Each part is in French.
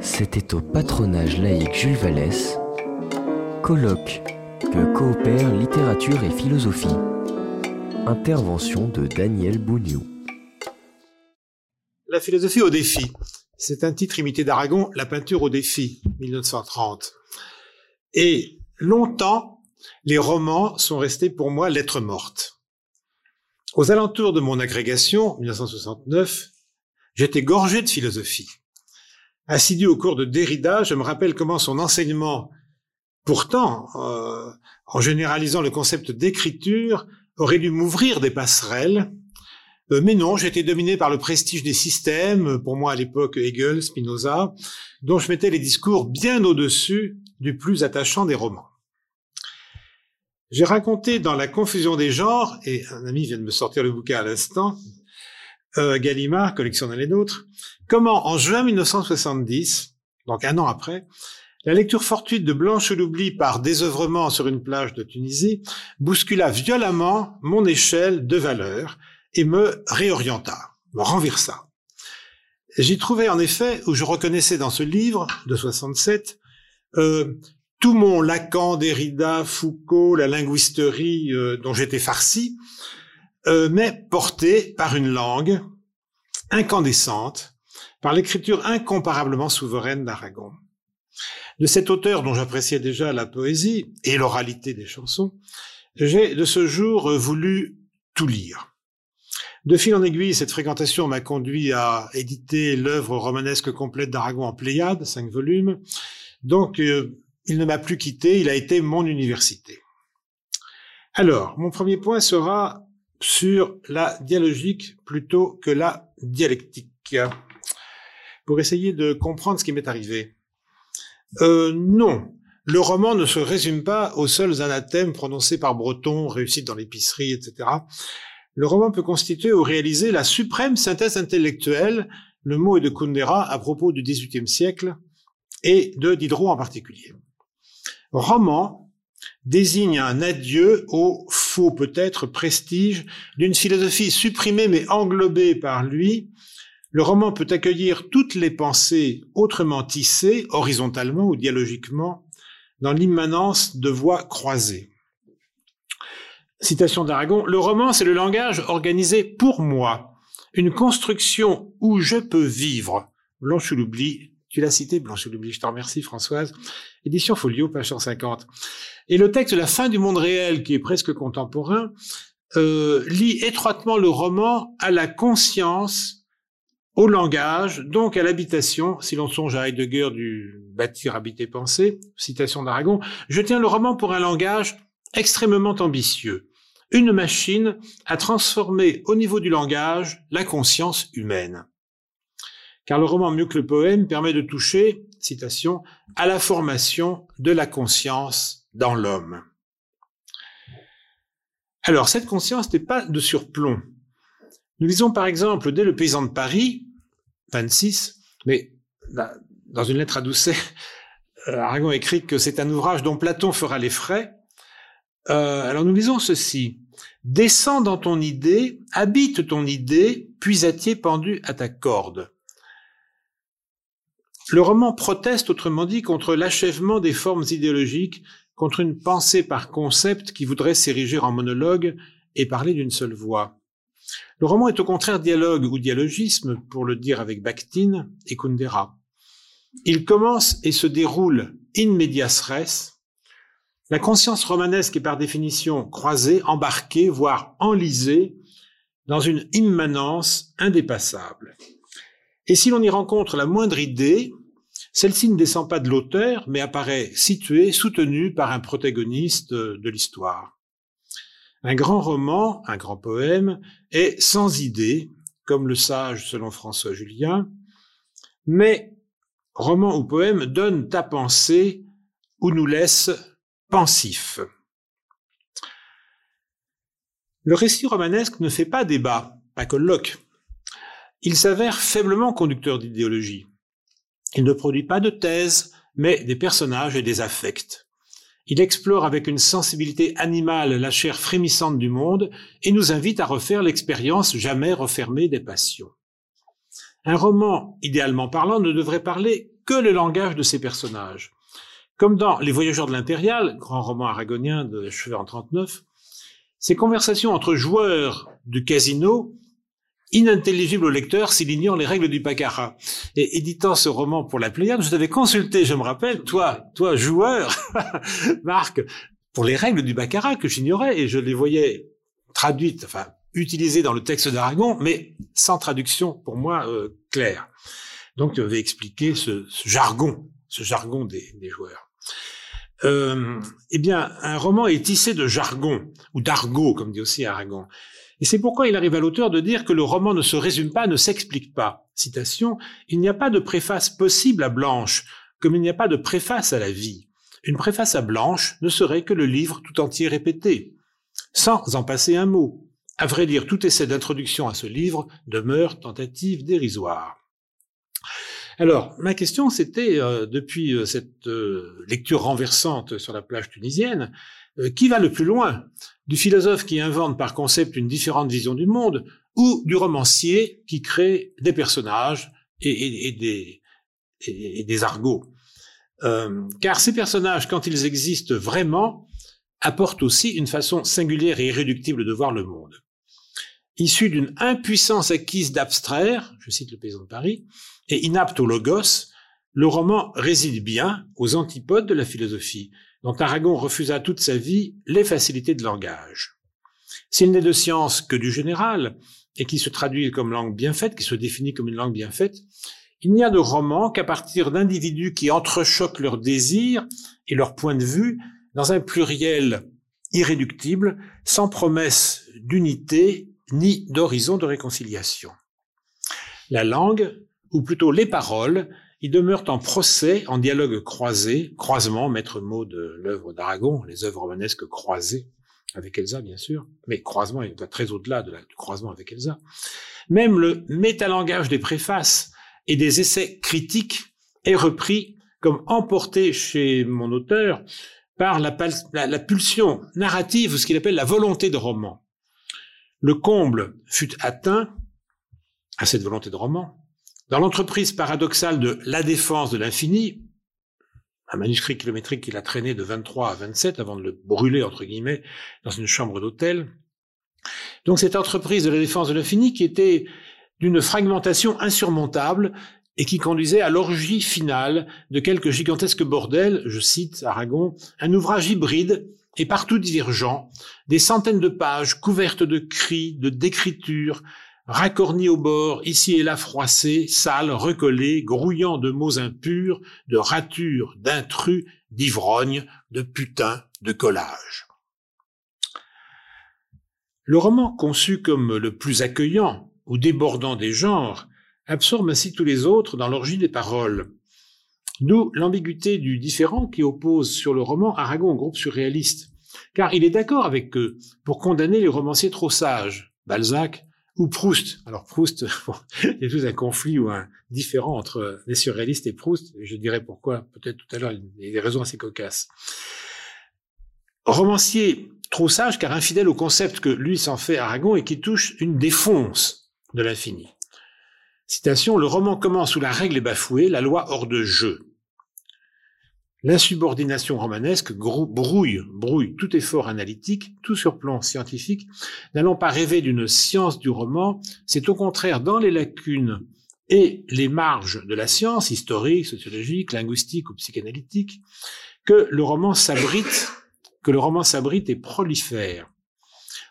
C'était au patronage laïque Jules Vallès, colloque que coopèrent littérature et philosophie. Intervention de Daniel Bougnou. La philosophie au défi. C'est un titre imité d'Aragon, La peinture au défi, 1930. Et longtemps, les romans sont restés pour moi lettres mortes. Aux alentours de mon agrégation, 1969, j'étais gorgé de philosophie. Assidu au cours de Derrida, je me rappelle comment son enseignement, pourtant, euh, en généralisant le concept d'écriture, aurait dû m'ouvrir des passerelles. Euh, mais non, j'étais dominé par le prestige des systèmes, pour moi à l'époque Hegel, Spinoza, dont je mettais les discours bien au-dessus du plus attachant des romans. J'ai raconté dans La confusion des genres, et un ami vient de me sortir le bouquin à l'instant, euh, Gallimard, collection d'un et d'autres, comment en juin 1970, donc un an après, la lecture fortuite de Blanche l'oubli par désœuvrement sur une plage de Tunisie bouscula violemment mon échelle de valeur et me réorienta, me renversa. J'y trouvais en effet, où je reconnaissais dans ce livre de 67, euh, tout mon Lacan, Derrida, Foucault, la linguisterie euh, dont j'étais farci, mais porté par une langue incandescente, par l'écriture incomparablement souveraine d'Aragon. De cet auteur dont j'appréciais déjà la poésie et l'oralité des chansons, j'ai de ce jour voulu tout lire. De fil en aiguille, cette fréquentation m'a conduit à éditer l'œuvre romanesque complète d'Aragon en Pléiade, cinq volumes. Donc, euh, il ne m'a plus quitté, il a été mon université. Alors, mon premier point sera sur la dialogique plutôt que la dialectique, pour essayer de comprendre ce qui m'est arrivé. Euh, non, le roman ne se résume pas aux seuls anathèmes prononcés par Breton, réussite dans l'épicerie, etc. Le roman peut constituer ou réaliser la suprême synthèse intellectuelle, le mot est de Kundera à propos du XVIIIe siècle et de Diderot en particulier. Roman désigne un adieu au faux peut-être prestige d'une philosophie supprimée mais englobée par lui. Le roman peut accueillir toutes les pensées autrement tissées, horizontalement ou dialogiquement, dans l'immanence de voies croisées. Citation d'Aragon, le roman c'est le langage organisé pour moi, une construction où je peux vivre. Blanche l'oubli, tu l'as cité, Blanche l'oubli, je te remercie Françoise. Édition Folio, page 150. Et le texte la fin du monde réel, qui est presque contemporain, euh, lie étroitement le roman à la conscience, au langage, donc à l'habitation, si l'on songe à Heidegger du bâtir, habiter, penser, citation d'Aragon, je tiens le roman pour un langage extrêmement ambitieux, une machine à transformer au niveau du langage la conscience humaine. Car le roman, mieux que le poème, permet de toucher, citation, à la formation de la conscience dans l'homme? Alors, cette conscience n'est pas de surplomb. Nous lisons par exemple dès Le paysan de Paris, 26, mais dans une lettre à Doucet, euh, Aragon écrit que c'est un ouvrage dont Platon fera les frais. Euh, alors nous lisons ceci. Descends dans ton idée, habite ton idée, puisatier pendu à ta corde. Le roman proteste, autrement dit, contre l'achèvement des formes idéologiques, contre une pensée par concept qui voudrait s'ériger en monologue et parler d'une seule voix. Le roman est au contraire dialogue ou dialogisme, pour le dire avec Bakhtin et Kundera. Il commence et se déroule in medias res. La conscience romanesque est par définition croisée, embarquée, voire enlisée dans une immanence indépassable. Et si l'on y rencontre la moindre idée, celle-ci ne descend pas de l'auteur, mais apparaît située, soutenue par un protagoniste de l'histoire. Un grand roman, un grand poème, est sans idée, comme le sage selon François Julien, mais roman ou poème donne à penser ou nous laisse pensifs. Le récit romanesque ne fait pas débat, pas colloque. Il s'avère faiblement conducteur d'idéologie. Il ne produit pas de thèse, mais des personnages et des affects. Il explore avec une sensibilité animale la chair frémissante du monde et nous invite à refaire l'expérience jamais refermée des passions. Un roman, idéalement parlant, ne devrait parler que le langage de ses personnages. Comme dans Les Voyageurs de l'Impérial, grand roman aragonien de chevet en 39, ces conversations entre joueurs du casino, inintelligibles au lecteur s'il ignore les règles du baccarat. Et éditant ce roman pour la Pléiade, je t'avais consulté, je me rappelle, toi, toi joueur, Marc, pour les règles du baccarat que j'ignorais et je les voyais traduites, enfin utilisées dans le texte d'Aragon, mais sans traduction pour moi euh, claire. Donc tu avais expliqué ce, jargon, ce jargon des, joueurs. Euh, eh bien, un roman est tissé de jargon ou d'argot, comme dit aussi Aragon. Et c'est pourquoi il arrive à l'auteur de dire que le roman ne se résume pas, ne s'explique pas. Citation, il n'y a pas de préface possible à Blanche, comme il n'y a pas de préface à la vie. Une préface à Blanche ne serait que le livre tout entier répété, sans en passer un mot. À vrai dire, tout essai d'introduction à ce livre demeure tentative dérisoire. Alors, ma question, c'était, euh, depuis euh, cette euh, lecture renversante sur la plage tunisienne, qui va le plus loin? Du philosophe qui invente par concept une différente vision du monde, ou du romancier qui crée des personnages et, des, et des argots? Euh, car ces personnages, quand ils existent vraiment, apportent aussi une façon singulière et irréductible de voir le monde. Issu d'une impuissance acquise d'abstraire, je cite le paysan de Paris, et inapte au logos, le roman réside bien aux antipodes de la philosophie, dont Aragon refusa toute sa vie les facilités de langage. S'il n'est de science que du général, et qui se traduit comme langue bien faite, qui se définit comme une langue bien faite, il n'y a de roman qu'à partir d'individus qui entrechoquent leurs désirs et leurs points de vue dans un pluriel irréductible, sans promesse d'unité ni d'horizon de réconciliation. La langue, ou plutôt les paroles, y demeurent en procès, en dialogue croisé, croisement, maître mot de l'œuvre d'Aragon, les œuvres romanesques croisées, avec Elsa bien sûr, mais croisement il va très au-delà de du croisement avec Elsa. Même le métalangage des préfaces et des essais critiques est repris comme emporté chez mon auteur par la, pulsion narrative ce qu'il appelle la volonté de roman. Le comble fut atteint à cette volonté de roman dans l'entreprise paradoxale de La défense de l'infini, un manuscrit kilométrique qu'il a traîné de 23 à 27 avant de le brûler, entre guillemets, dans une chambre d'hôtel. Donc cette entreprise de la défense de l'infini qui était d'une fragmentation insurmontable et qui conduisait à l'orgie finale de quelques gigantesques bordels, je cite Aragon, un ouvrage hybride et partout divergent, des centaines de pages couvertes de cris, de décritures, racornies au bord, ici et là froissées, sales, recollées, grouillant de mots impurs, de ratures, d'intrus, d'ivrognes, de putains, de collages. Le roman conçu comme le plus accueillant, ou débordant des genres, absorbe ainsi tous les autres dans l'orgie des paroles. D'où l'ambiguïté du différent qui oppose sur le roman Aragon au groupe surréaliste. Car il est d'accord avec eux pour condamner les romanciers trop sages, Balzac ou Proust. Alors Proust, il y a un conflit ou un différent entre les surréalistes et Proust. Je dirais pourquoi, peut-être tout à l'heure, il y a des raisons assez cocasses. Romancier trop sage car infidèle au concept que lui s'en fait Aragon et qui touche une défonce de l'infini. Citation, le roman commence où la règle est bafouée, la loi hors de jeu. L'insubordination romanesque brouille, brouille tout effort analytique, tout surplomb scientifique. N'allons pas rêver d'une science du roman, c'est au contraire dans les lacunes et les marges de la science, historique, sociologique, linguistique ou psychanalytique, que le roman s'abrite, que le roman s'abrite et prolifère.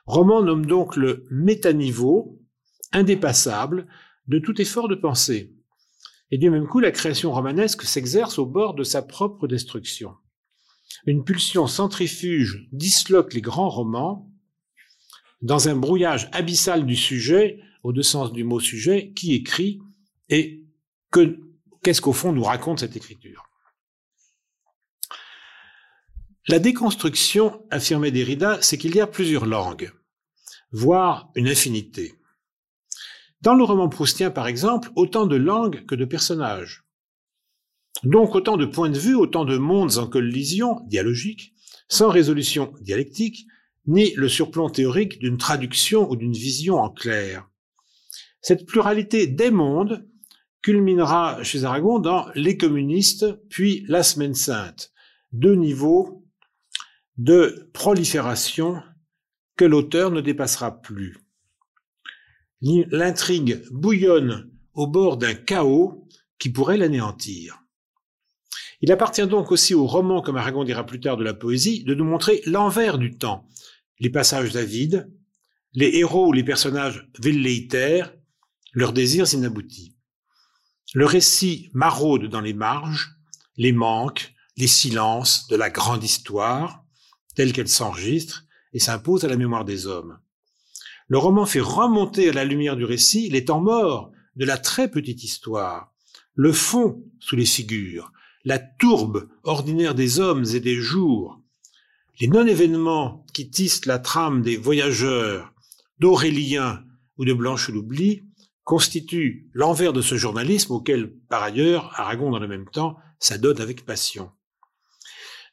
Roman nomme donc le métaniveau, indépassable de tout effort de pensée. Et du même coup, la création romanesque s'exerce au bord de sa propre destruction. Une pulsion centrifuge disloque les grands romans dans un brouillage abyssal du sujet, au deux sens du mot sujet, qui écrit et que, qu'est-ce qu'au fond nous raconte cette écriture? La déconstruction, affirmait Derrida, c'est qu'il y a plusieurs langues, voire une infinité. Dans le roman proustien, par exemple, autant de langues que de personnages. Donc autant de points de vue, autant de mondes en collision dialogique, sans résolution dialectique, ni le surplomb théorique d'une traduction ou d'une vision en clair. Cette pluralité des mondes culminera chez Aragon dans Les communistes, puis La Semaine Sainte, deux niveaux de prolifération que l'auteur ne dépassera plus. L'intrigue bouillonne au bord d'un chaos qui pourrait l'anéantir. Il appartient donc aussi au roman, comme Aragon dira plus tard de la poésie, de nous montrer l'envers du temps, les passages avides, les héros ou les personnages velléitaires, leurs désirs inaboutis. Le récit maraude dans les marges, les manques, les silences de la grande histoire, telle qu'elle s'enregistre et s'impose à la mémoire des hommes. Le roman fait remonter à la lumière du récit les temps morts de la très petite histoire, le fond sous les figures, la tourbe ordinaire des hommes et des jours, les non-événements qui tissent la trame des voyageurs, d'Aurélien ou de Blanche l'oubli, constituent l'envers de ce journalisme auquel, par ailleurs, Aragon dans le même temps, s'adonne avec passion.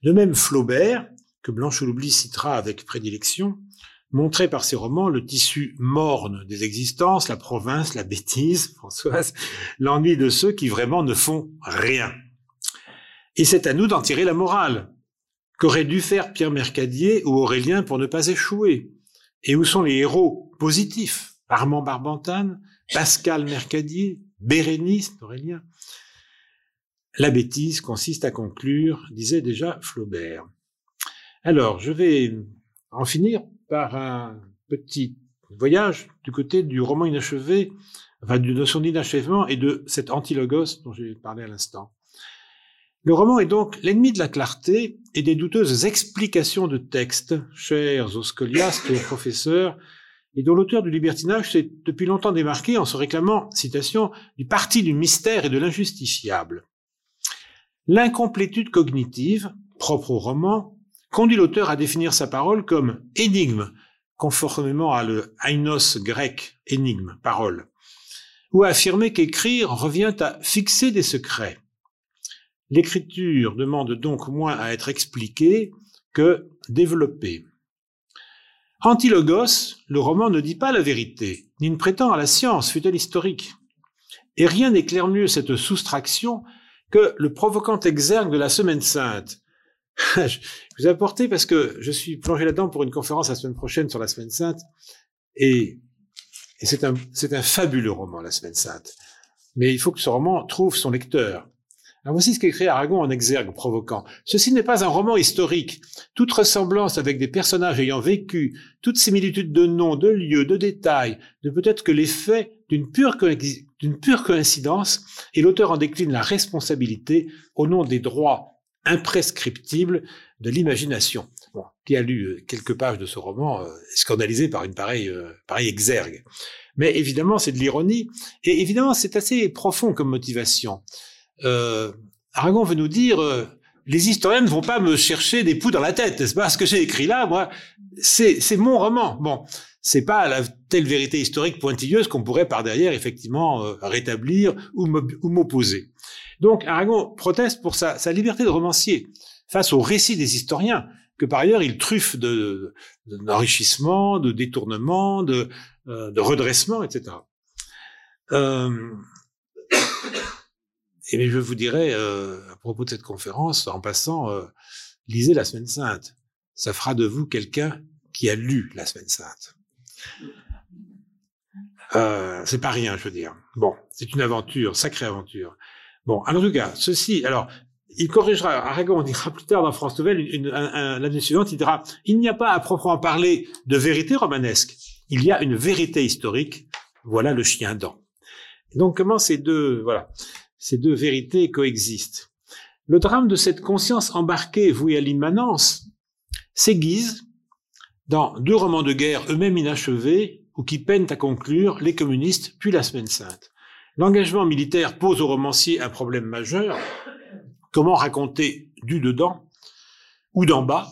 De même, Flaubert, que Blanche l'oubli citera avec prédilection, montrait par ses romans le tissu morne des existences, la province, la bêtise, Françoise, l'ennui de ceux qui vraiment ne font rien. Et c'est à nous d'en tirer la morale. Qu'aurait dû faire Pierre Mercadier ou Aurélien pour ne pas échouer? Et où sont les héros positifs? Armand Barbantane, Pascal Mercadier, Bérénice, Aurélien La bêtise consiste à conclure, disait déjà Flaubert. Alors, je vais en finir par un petit voyage du côté du roman inachevé, enfin, de son inachèvement et de cet antilogos dont j'ai parlé à l'instant. Le roman est donc l'ennemi de la clarté et des douteuses explications de textes, chers aux scoliastes et aux professeurs, et dont l'auteur du libertinage s'est depuis longtemps démarqué en se réclamant, citation, du parti du mystère et de l'injustifiable. L'incomplétude cognitive, propre au roman, conduit l'auteur à définir sa parole comme énigme, conformément à le ainos grec, énigme, parole, ou à affirmer qu'écrire revient à fixer des secrets. L'écriture demande donc moins à être expliquée que développée. Antilogos, le roman ne dit pas la vérité, ni ne prétend à la science, fut-elle historique. Et rien n'éclaire mieux cette soustraction que le provocant exergue de la Semaine Sainte. je vous ai apporté parce que je suis plongé là-dedans pour une conférence la semaine prochaine sur la Semaine Sainte, et, c'est un, un fabuleux roman, la Semaine Sainte. Mais il faut que ce roman trouve son lecteur. Voici ce qu'écrit Aragon en exergue provoquant. Ceci n'est pas un roman historique. Toute ressemblance avec des personnages ayant vécu, toute similitude de noms, de lieux, de détails, ne peut être que l'effet d'une pure, pure coïncidence, et l'auteur en décline la responsabilité au nom des droits imprescriptibles de l'imagination. Qui a lu euh, quelques pages de ce roman euh, scandalisé par une pareille, euh, pareille exergue. Mais évidemment, c'est de l'ironie, et évidemment, c'est assez profond comme motivation euh, Aragon veut nous dire, les historiens ne vont pas me chercher des poux dans la tête, n'est-ce pas? Ce que j'ai écrit là, moi, c'est mon roman. Bon, c'est pas la telle vérité historique pointilleuse qu'on pourrait par derrière effectivement rétablir ou m'opposer. Donc Aragon proteste pour sa, liberté de romancier face au récit des historiens que par ailleurs il truffe d'enrichissement, de, de, détournement, de, euh, de redressement, etc. Euh, et je vous dirais, euh, à propos de cette conférence, en passant, euh, lisez la Semaine Sainte. Ça fera de vous quelqu'un qui a lu la Semaine Sainte. Euh, c'est pas rien, je veux dire. Bon, c'est une aventure, sacrée aventure. Bon, en tout cas, ceci, alors, il corrigera, Aragon, on dira plus tard dans France Nouvelle, l'année suivante, il dira, il n'y a pas à proprement parler de vérité romanesque, il y a une vérité historique, voilà le chien dent. Donc comment ces deux, voilà, ces deux vérités coexistent? Le drame de cette conscience embarquée vouée à l'immanence s'aiguise dans deux romans de guerre eux-mêmes inachevés ou qui peinent à conclure Les communistes puis La Semaine Sainte. L'engagement militaire pose au romancier un problème majeur. Comment raconter du dedans ou d'en bas?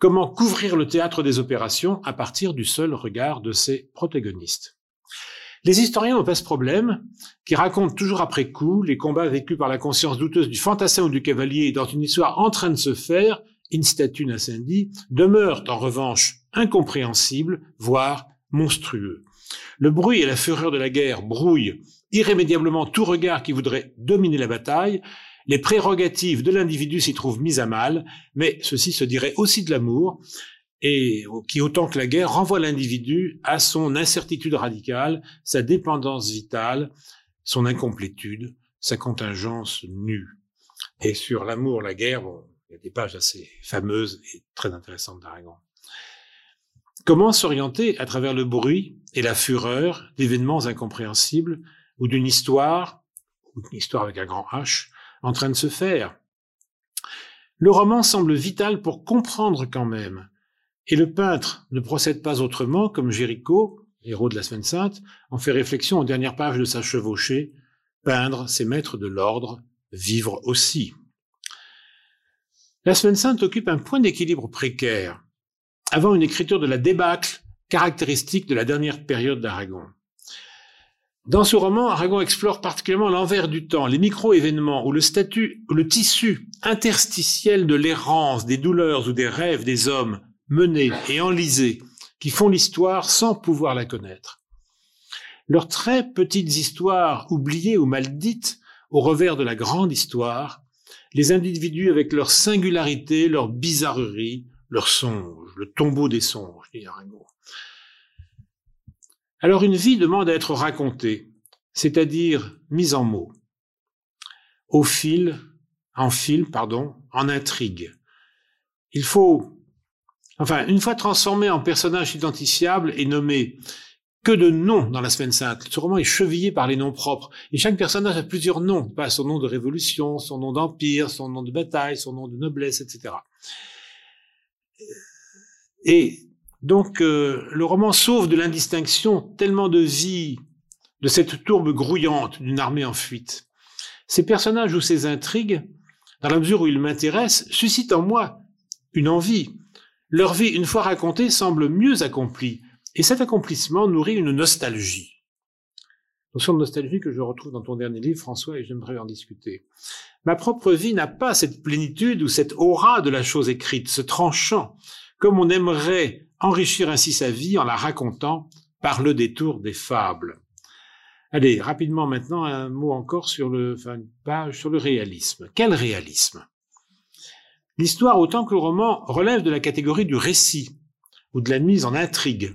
Comment couvrir le théâtre des opérations à partir du seul regard de ses protagonistes? Les historiens n'ont pas ce problème, qui racontent toujours après coup les combats vécus par la conscience douteuse du fantassin ou du cavalier dans une histoire en train de se faire, in statu nascendi, demeurent en revanche incompréhensibles, voire monstrueux. Le bruit et la fureur de la guerre brouillent irrémédiablement tout regard qui voudrait dominer la bataille, les prérogatives de l'individu s'y trouvent mises à mal, mais ceci se dirait aussi de l'amour, et qui autant que la guerre renvoie l'individu à son incertitude radicale, sa dépendance vitale, son incomplétude, sa contingence nue. Et sur l'amour, la guerre, il y a des pages assez fameuses et très intéressantes d'Aragon. Comment s'orienter à travers le bruit et la fureur d'événements incompréhensibles ou d'une histoire, ou d'une histoire avec un grand H, en train de se faire Le roman semble vital pour comprendre quand même. Et le peintre ne procède pas autrement, comme Géricault, héros de la Semaine Sainte, en fait réflexion aux dernières pages de sa chevauchée. Peindre, c'est mettre de l'ordre, vivre aussi. La Semaine Sainte occupe un point d'équilibre précaire, avant une écriture de la débâcle caractéristique de la dernière période d'Aragon. Dans ce roman, Aragon explore particulièrement l'envers du temps, les micro-événements où le statut, le tissu interstitiel de l'errance, des douleurs ou des rêves des hommes menés et enlisés qui font l'histoire sans pouvoir la connaître. Leurs très petites histoires oubliées ou mal dites au revers de la grande histoire, les individus avec leur singularité, leur bizarrerie, leurs songes, le tombeau des songes, dit Aragon. Alors une vie demande à être racontée, c'est-à-dire mise en mots, au fil, en fil, pardon, en intrigue. Il faut, enfin, une fois transformé en personnage identifiable et nommé que de noms dans la Semaine Sainte. Ce roman est chevillé par les noms propres. Et chaque personnage a plusieurs noms, pas son nom de révolution, son nom d'empire, son nom de bataille, son nom de noblesse, etc. Et donc euh, le roman sauve de l'indistinction tellement de vie, de cette tourbe grouillante d'une armée en fuite. Ces personnages ou ces intrigues, dans la mesure où ils m'intéressent, suscitent en moi une envie. Leur vie, une fois racontée, semble mieux accomplie, et cet accomplissement nourrit une nostalgie. Notion de nostalgie que je retrouve dans ton dernier livre, François, et j'aimerais en discuter. Ma propre vie n'a pas cette plénitude ou cette aura de la chose écrite, ce tranchant, comme on aimerait enrichir ainsi sa vie en la racontant par le détour des fables. Allez, rapidement maintenant, un mot encore sur le, enfin, page sur le réalisme. Quel réalisme? L'histoire, autant que le roman, relève de la catégorie du récit ou de la mise en intrigue.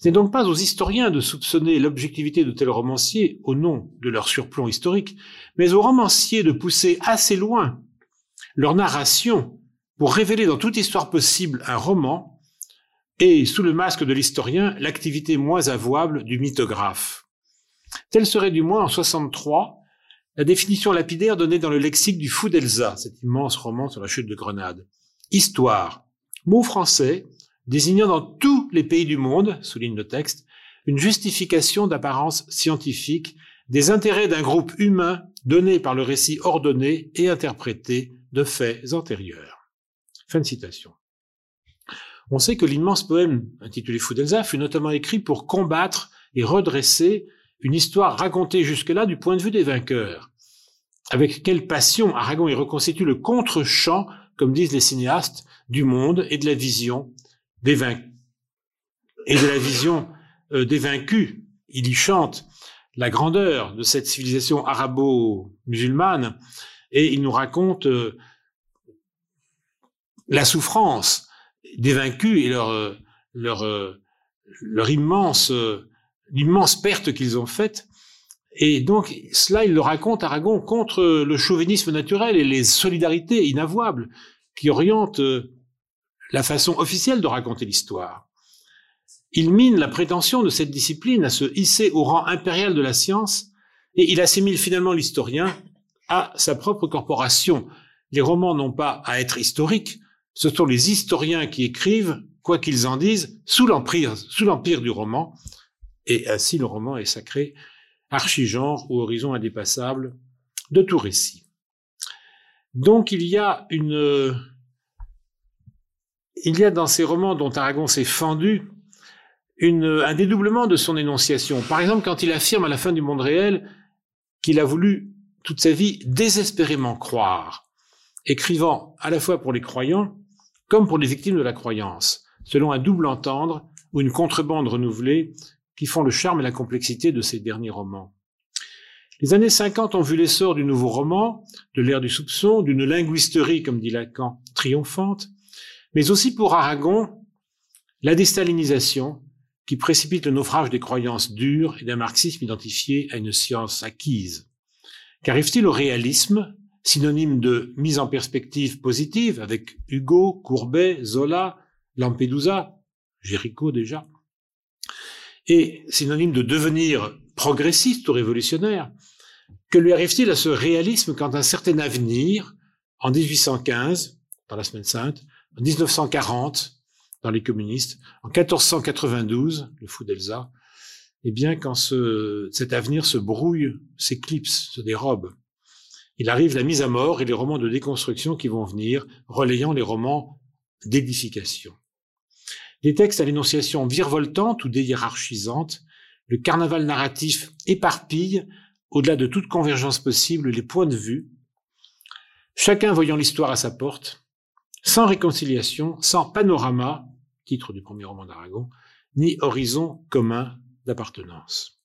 Ce n'est donc pas aux historiens de soupçonner l'objectivité de tels romanciers au nom de leur surplomb historique, mais aux romanciers de pousser assez loin leur narration pour révéler dans toute histoire possible un roman et, sous le masque de l'historien, l'activité moins avouable du mythographe. Telle serait du moins en 63 la définition lapidaire donnée dans le lexique du Fou d'Elsa, cet immense roman sur la chute de Grenade. Histoire, mot français désignant dans tous les pays du monde, souligne le texte, une justification d'apparence scientifique des intérêts d'un groupe humain donné par le récit ordonné et interprété de faits antérieurs. Fin de citation. On sait que l'immense poème intitulé Fou d'Elsa fut notamment écrit pour combattre et redresser une histoire racontée jusque-là du point de vue des vainqueurs. Avec quelle passion Aragon y reconstitue le contre-champ, comme disent les cinéastes, du monde et de la vision des euh, vaincus. Il y chante la grandeur de cette civilisation arabo-musulmane et il nous raconte euh, la souffrance des vaincus et leur, euh, euh, immense, euh, l'immense perte qu'ils ont faite. Et donc, cela, il le raconte, Aragon, contre le chauvinisme naturel et les solidarités inavouables qui orientent la façon officielle de raconter l'histoire. Il mine la prétention de cette discipline à se hisser au rang impérial de la science et il assimile finalement l'historien à sa propre corporation. Les romans n'ont pas à être historiques, ce sont les historiens qui écrivent, quoi qu'ils en disent, sous l'empire, sous l'empire du roman, et ainsi le roman est sacré, archigenre ou horizon indépassable de tout récit. Donc il y a une, il y a dans ces romans dont Aragon s'est fendu un dédoublement de son énonciation. Par exemple, quand il affirme à la fin du monde réel qu'il a voulu toute sa vie désespérément croire, écrivant à la fois pour les croyants comme pour les victimes de la croyance, selon un double entendre ou une contrebande renouvelée qui font le charme et la complexité de ces derniers romans. Les années 50 ont vu l'essor du nouveau roman, de l'ère du soupçon, d'une linguisterie, comme dit Lacan, triomphante, mais aussi pour Aragon, la déstalinisation qui précipite le naufrage des croyances dures et d'un marxisme identifié à une science acquise. Qu'arrive-t-il au réalisme, synonyme de mise en perspective positive avec Hugo, Courbet, Zola, Lampedusa, Géricault déjà, et synonyme de devenir progressiste ou révolutionnaire, que lui arrive-t-il à ce réalisme quand un certain avenir, en 1815, dans la Semaine Sainte, en 1940, dans les communistes, en 1492, le fou d'Elsa, eh bien, quand ce, cet avenir se brouille, s'éclipse, se dérobe, il arrive la mise à mort et les romans de déconstruction qui vont venir, relayant les romans d'édification. Des textes à l'énonciation virevoltante ou déhiérarchisante, le carnaval narratif éparpille, au-delà de toute convergence possible, les points de vue, chacun voyant l'histoire à sa porte, sans réconciliation, sans panorama, titre du premier roman d'Aragon, ni horizon commun d'appartenance.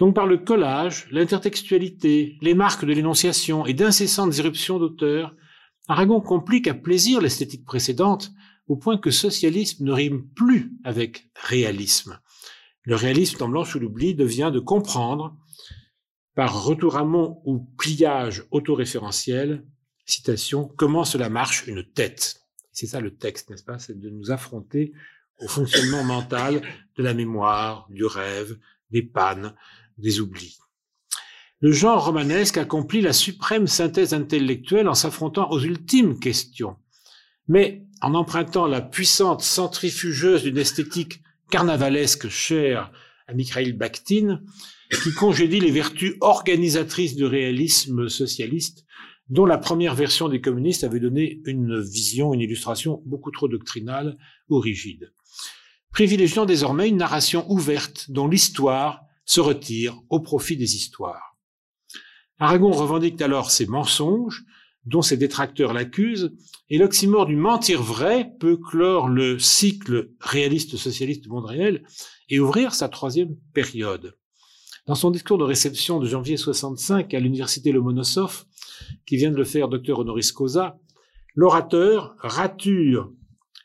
Donc par le collage, l'intertextualité, les marques de l'énonciation et d'incessantes irruptions d'auteurs, Aragon complique à plaisir l'esthétique précédente au point que socialisme ne rime plus avec réalisme. Le réalisme Blanche ou l'oubli devient de comprendre, par retour à mont ou pliage autoréférentiel, citation, comment cela marche une tête. C'est ça le texte, n'est-ce pas? C'est de nous affronter au fonctionnement mental de la mémoire, du rêve, des pannes, des oublis. Le genre romanesque accomplit la suprême synthèse intellectuelle en s'affrontant aux ultimes questions. Mais en empruntant la puissante centrifugeuse d'une esthétique carnavalesque chère à Mikhail Bakhtin, qui congédie les vertus organisatrices du réalisme socialiste, dont la première version des communistes avait donné une vision, une illustration beaucoup trop doctrinale ou rigide. Privilégiant désormais une narration ouverte dont l'histoire se retire au profit des histoires. Aragon revendique alors ses mensonges, dont ses détracteurs l'accusent, et l'oxymore du mentir vrai peut clore le cycle réaliste socialiste du monde réel et ouvrir sa troisième période. Dans son discours de réception de janvier 65 à l'université Lomonosov, qui vient de le faire docteur honoris causa, l'orateur rature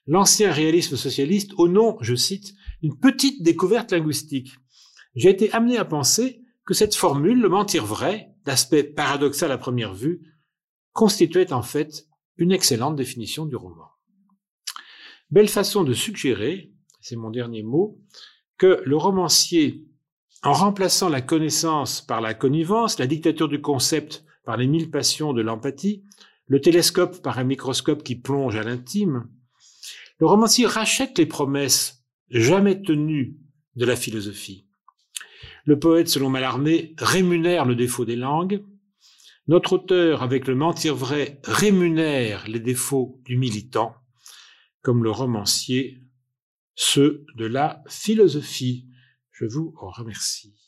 l'ancien réalisme socialiste au nom, je cite, une petite découverte linguistique. J'ai été amené à penser que cette formule, le mentir vrai, d'aspect paradoxal à première vue, constituait en fait une excellente définition du roman. Belle façon de suggérer, c'est mon dernier mot, que le romancier, en remplaçant la connaissance par la connivence, la dictature du concept par les mille passions de l'empathie, le télescope par un microscope qui plonge à l'intime, le romancier rachète les promesses jamais tenues de la philosophie. Le poète, selon Mallarmé, rémunère le défaut des langues, notre auteur, avec le mentir vrai, rémunère les défauts du militant, comme le romancier, ceux de la philosophie. Je vous remercie.